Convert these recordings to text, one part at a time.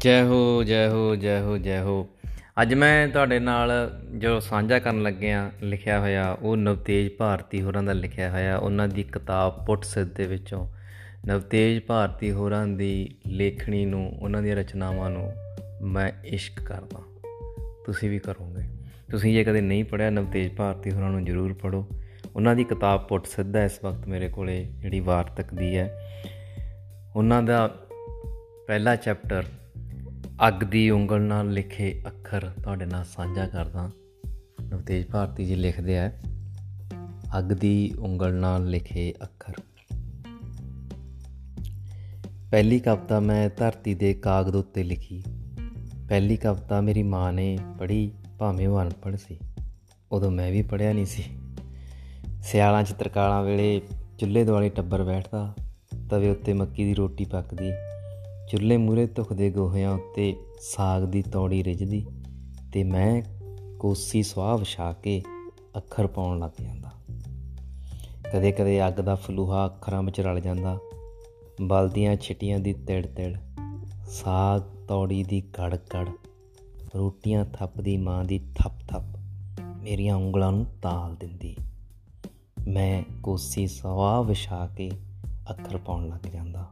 ਜੈ ਹੋ ਜੈ ਹੋ ਜੈ ਹੋ ਜੈ ਹੋ ਅੱਜ ਮੈਂ ਤੁਹਾਡੇ ਨਾਲ ਜੋ ਸਾਂਝਾ ਕਰਨ ਲੱਗਿਆ ਲਿਖਿਆ ਹੋਇਆ, ਉਹ ਨਵਤੇਜ ਭਾਰਤੀ ਹੋਰਾਂ ਦਾ ਲਿਖਿਆ ਹੋਇਆ, ਉਹਨਾਂ ਦੀ ਕਿਤਾਬ ਪੁੱਟ ਸਿੱਧ ਦੇ ਵਿੱਚੋਂ। ਨਵਤੇਜ ਭਾਰਤੀ ਹੋਰਾਂ ਦੀ ਲੇਖਣੀ ਨੂੰ, ਉਹਨਾਂ ਦੀਆਂ ਰਚਨਾਵਾਂ ਨੂੰ ਮੈਂ ਇਸ਼ਕ ਕਰਦਾ। ਤੁਸੀਂ ਵੀ ਕਰੋਗੇ। ਤੁਸੀਂ ਜੇ ਕਦੇ ਨਹੀਂ ਪੜਿਆ ਨਵਤੇਜ ਭਾਰਤੀ ਹੋਰਾਂ ਨੂੰ ਜ਼ਰੂਰ ਪੜੋ ਉਹਨਾਂ ਦੀ ਕਿਤਾਬ ਪੁੱਟ ਸਿੱਧ ਹੈ ਇਸ ਵਕਤ ਮੇਰੇ ਕੋਲੇ, ਜਿਹੜੀ ਵਾਰਤਕ ਦੀ ਹੈ। ਉਹਨਾਂ ਦਾ ਪਹਿਲਾ ਚੈਪਟਰ ਅੱਗ ਦੀ ਉਂਗਲ ਨਾਲ ਲਿਖੇ ਅੱਖਰ ਤੁਹਾਡੇ ਨਾਲ ਸਾਂਝਾ ਕਰਦਾ ਨਵਤੇਜ ਭਾਰਤੀ ਜੀ ਲਿਖਦੇ ਆ, ਅੱਗ ਦੀ ਉਂਗਲ ਨਾਲ ਲਿਖੇ ਅੱਖਰ। ਪਹਿਲੀ ਕਵਿਤਾ ਮੈਂ ਧਰਤੀ ਦੇ ਕਾਗਜ਼ ਉੱਤੇ ਲਿਖੀ। ਪਹਿਲੀ ਕਵਿਤਾ ਮੇਰੀ ਮਾਂ ਨੇ ਪੜ੍ਹੀ, ਭਾਵੇਂ ਉਹ ਅਨਪੜ੍ਹ ਸੀ। ਉਦੋਂ ਮੈਂ ਵੀ ਪੜ੍ਹਿਆ ਨਹੀਂ ਸੀ। ਸਿਆਲਾਂ ਚ ਤਰਕਾਲਾਂ ਵੇਲੇ ਚੁੱਲ੍ਹੇ ਦੁਆਲੇ ਟੱਬਰ ਬੈਠਦਾ, ਤਵੇ ਉੱਤੇ ਮੱਕੀ ਦੀ ਰੋਟੀ ਪੱਕਦੀ ਚੁੱਲ੍ਹੇ ਮੂਰੇ ਧੁਖਦੇ ਗੋਹਿਆਂ ਉੱਤੇ ਸਾਗ ਦੀ ਤੌੜੀ ਰਿਜਦੀ ਤੇ ਮੈਂ ਕੋਸੀ ਸਵਾਹ ਵਿਛਾ ਕੇ ਅੱਖਰ ਪਾਉਣ ਲੱਗ ਜਾਂਦਾ। ਕਦੇ ਕਦੇ ਅੱਗ ਦਾ ਫਲੂਹਾ ਅੱਖਰਾਂ ਵਿੱਚ ਰਲ ਜਾਂਦਾ। ਬਲਦੀਆਂ ਛਿਟੀਆਂ ਦੀ ਤਿੜ ਤਿੜ ਸਾਗ ਤੌੜੀ ਦੀ ਗੜ ਗੜ ਰੋਟੀਆਂ ਥੱਪਦੀ ਮਾਂ ਦੀ ਥੱਪ ਥੱਪ ਮੇਰੀਆਂ ਉਂਗਲਾਂ ਨੂੰ ਤਾਲ ਦਿੰਦੀ। ਮੈਂ ਕੋਸੀ ਸਵਾਹ ਵਿਛਾ ਕੇ ਅੱਖਰ ਪਾਉਣ ਲੱਗ ਜਾਂਦਾ।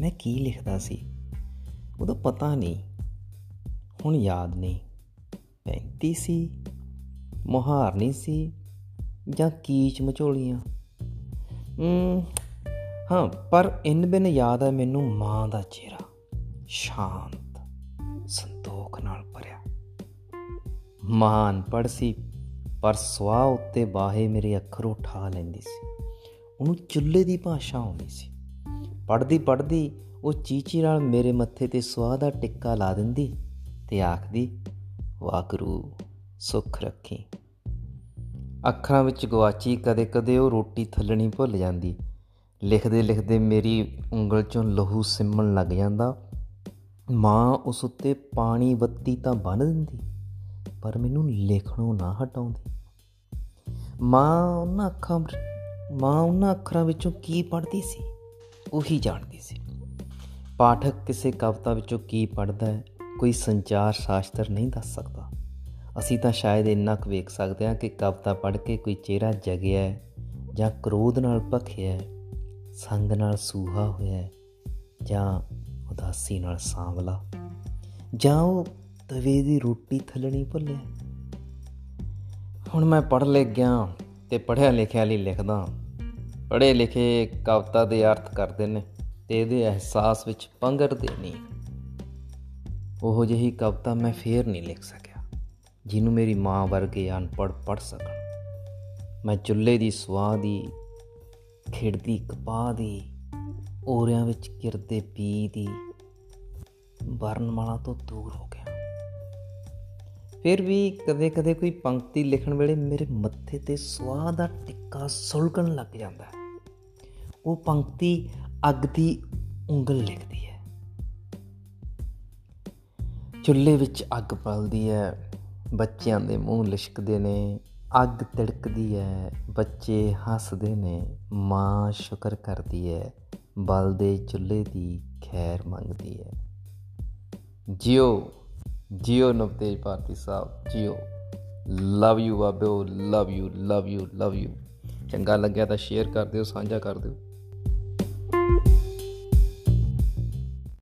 ਮੈਂ ਕੀ ਲਿਖਦਾ ਸੀ? ਉਹਦਾ ਪਤਾ ਨਹੀਂ। ਹੁਣ ਯਾਦ ਨਹੀਂ। ਪੈਂਤੀ ਸੀ ਮੁਹਾਰਨੀ ਸੀ, ਜਾਂ ਕੀਚ ਮਚੋਲੀਆਂ। ਹੂੰ, ਹਾਂ, ਪਰ ਇਨ ਬਿਨ ਯਾਦ ਹੈ ਮੈਨੂੰ ਮਾਂ ਦਾ ਚਿਹਰਾ। ਸ਼ਾਂਤ, ਸੰਤੋਖ ਨਾਲ ਭਰਿਆ। ਮਾਨ ਪੜ ਸੀ, ਪਰ ਸਵਾਹ ਉੱਤੇ ਬਾਹੇ ਮੇਰੇ ਅੱਖਰ ਉਠਾ ਲੈਂਦੀ ਸੀ। ਉਹਨੂੰ ਚੁੱਲ੍ਹੇ ਦੀ ਭਾਸ਼ਾ ਆਉਂਦੀ ਸੀ। ਪੜਦੀ ਪੜਦੀ ਉਹ ਚੀਚੀ ਨਾਲ ਮੇਰੇ ਮੱਥੇ ਤੇ ਸਵਾਹ ਦਾ ਟਿੱਕਾ ਲਾ ਦਿੰਦੀ ਤੇ ਆਖਦੀ, ਵਾਕਰੂ, ਸੁਖ ਰੱਖੀ। ਅੱਖਰਾਂ ਵਿੱਚ ਗਵਾਚੀ ਕਦੇ-ਕਦੇ ਉਹ ਰੋਟੀ ਥੱਲਣੀ ਭੁੱਲ ਜਾਂਦੀ। ਲਿਖਦੇ ਲਿਖਦੇ ਮੇਰੀ ਉਂਗਲ ਚੋਂ ਲਹੂ ਸਿੰਮਣ ਲੱਗ ਜਾਂਦਾ। ਮਾਂ ਉਸ ਉੱਤੇ ਪਾਣੀ ਬੱਤੀ ਤਾਂ ਬੰਨ ਦਿੰਦੀ, ਪਰ ਮੈਨੂੰ ਲਿਖਣੋਂ ਨਾ ਹਟਾਉਂਦੀ। ਮਾਂ, ਉਹਨਾਂ ਅੱਖਾਂ ਮਾਂ, ਉਹਨਾਂ ਅੱਖਰਾਂ ਵਿੱਚੋਂ ਕੀ ਪੜ੍ਹਦੀ ਸੀ? ਉਹੀ ਜਾਣਦੀ ਸੀ। ਪਾਠਕ ਕਿਸੇ ਕਵਿਤਾ ਵਿੱਚੋਂ ਕੀ ਪੜ੍ਹਦਾ ਹੈ, ਕੋਈ ਸੰਚਾਰ ਸ਼ਾਸਤਰ ਨਹੀਂ ਦੱਸ ਸਕਦਾ। ਅਸੀਂ ਤਾਂ ਸ਼ਾਇਦ ਇੰਨਾ ਕੁ ਵੇਖ ਸਕਦੇ ਹਾਂ ਕਿ ਕਵਿਤਾ ਪੜ੍ਹ ਕੇ ਕੋਈ ਚਿਹਰਾ ਜਗਿਆ ਹੈ ਜਾਂ ਕ੍ਰੋਧ ਨਾਲ ਭਖਿਆ ਹੈ, ਸੰਗ ਨਾਲ ਸੂਹਾ ਹੋਇਆ ਹੈ ਜਾਂ ਉਦਾਸੀ ਨਾਲ ਸਾਂਵਲਾ। ਜਾਂ ਉਹ ਤਵੇ ਦੀ ਰੋਟੀ ਥਲਣੀ ਭੁੱਲਿਆ ਹੁਣ ਮੈਂ ਪੜ੍ਹ ਲੈ ਗਿਆ ਤੇ ਪੜ੍ਹਿਆ ਲਿਖਿਆ ਲਈ ਲਿਖਦਾ ਪੜ੍ਹੇ ਲਿਖੇ ਕਵਿਤਾ ਦੇ ਅਰਥ ਕਰਦੇ ਨੇ ਤੇ ਇਹਦੇ ਅਹਿਸਾਸ ਵਿੱਚ ਪੰਗਰਦੇ ਨਹੀਂ। ਉਹ ਜਿਹੀ ਕਵਿਤਾ ਮੈਂ ਫੇਰ ਨਹੀਂ ਲਿਖ ਸਕਿਆ, ਜਿਹਨੂੰ ਮੇਰੀ ਮਾਂ ਵਰਗੇ ਅਨਪੜ੍ਹ ਪੜ੍ਹ ਸਕਣ। ਮੈਂ ਚੁੱਲ੍ਹੇ ਦੀ ਸਵਾਹ ਦੀ ਖਿੜਦੀ ਕਪਾਹ ਦੀ ਔਰਿਆਂ ਵਿੱਚ ਕਿਰਦੇ ਪੀ ਦੀ ਵਰਨਮਾਲਾ ਤੋਂ ਦੂਰ ਹੋ ਗਿਆ। ਫਿਰ ਵੀ ਕਦੇ-ਕਦੇ ਕੋਈ ਪੰਕਤੀ ਲਿਖਣ ਵੇਲੇ ਮੇਰੇ ਮੱਥੇ ਤੇ ਸਵਾਹ ਦਾ ਟਿੱਕਾ ਸੁਲਗਣ ਲੱਗ ਜਾਂਦਾ ਹੈ। ਉਹ ਪੰਕਤੀ ਅੱਗ ਦੀ ਉਂਗਲ ਲਿਖਦੀ ਹੈ। ਚੁੱਲ੍ਹੇ ਵਿੱਚ ਅੱਗ ਪਲਦੀ ਹੈ, ਬੱਚਿਆਂ ਦੇ ਮੂੰਹ ਲਿਸ਼ਕਦੇ ਨੇ, ਅੱਗ ਤਿੜਕਦੀ ਹੈ, ਬੱਚੇ ਹੱਸਦੇ ਨੇ, ਮਾਂ ਸ਼ੁਕਰ ਕਰਦੀ ਹੈ ਬਲਦੇ ਚੁੱਲ੍ਹੇ ਦੀ ਖੈਰ ਮੰਗਦੀ ਹੈ। ਜਿਓ ਜਿਓ ਨਵਤੇਜ ਭਾਰਤੀ ਸਾਹਿਬ, ਜਿਓ। Love you ਬਾਬਿਓ love you love you love you ਚੰਗਾ ਲੱਗਿਆ ਤਾਂ ਸ਼ੇਅਰ ਕਰ ਦਿਓ, ਸਾਂਝਾ ਕਰ ਦਿਓ।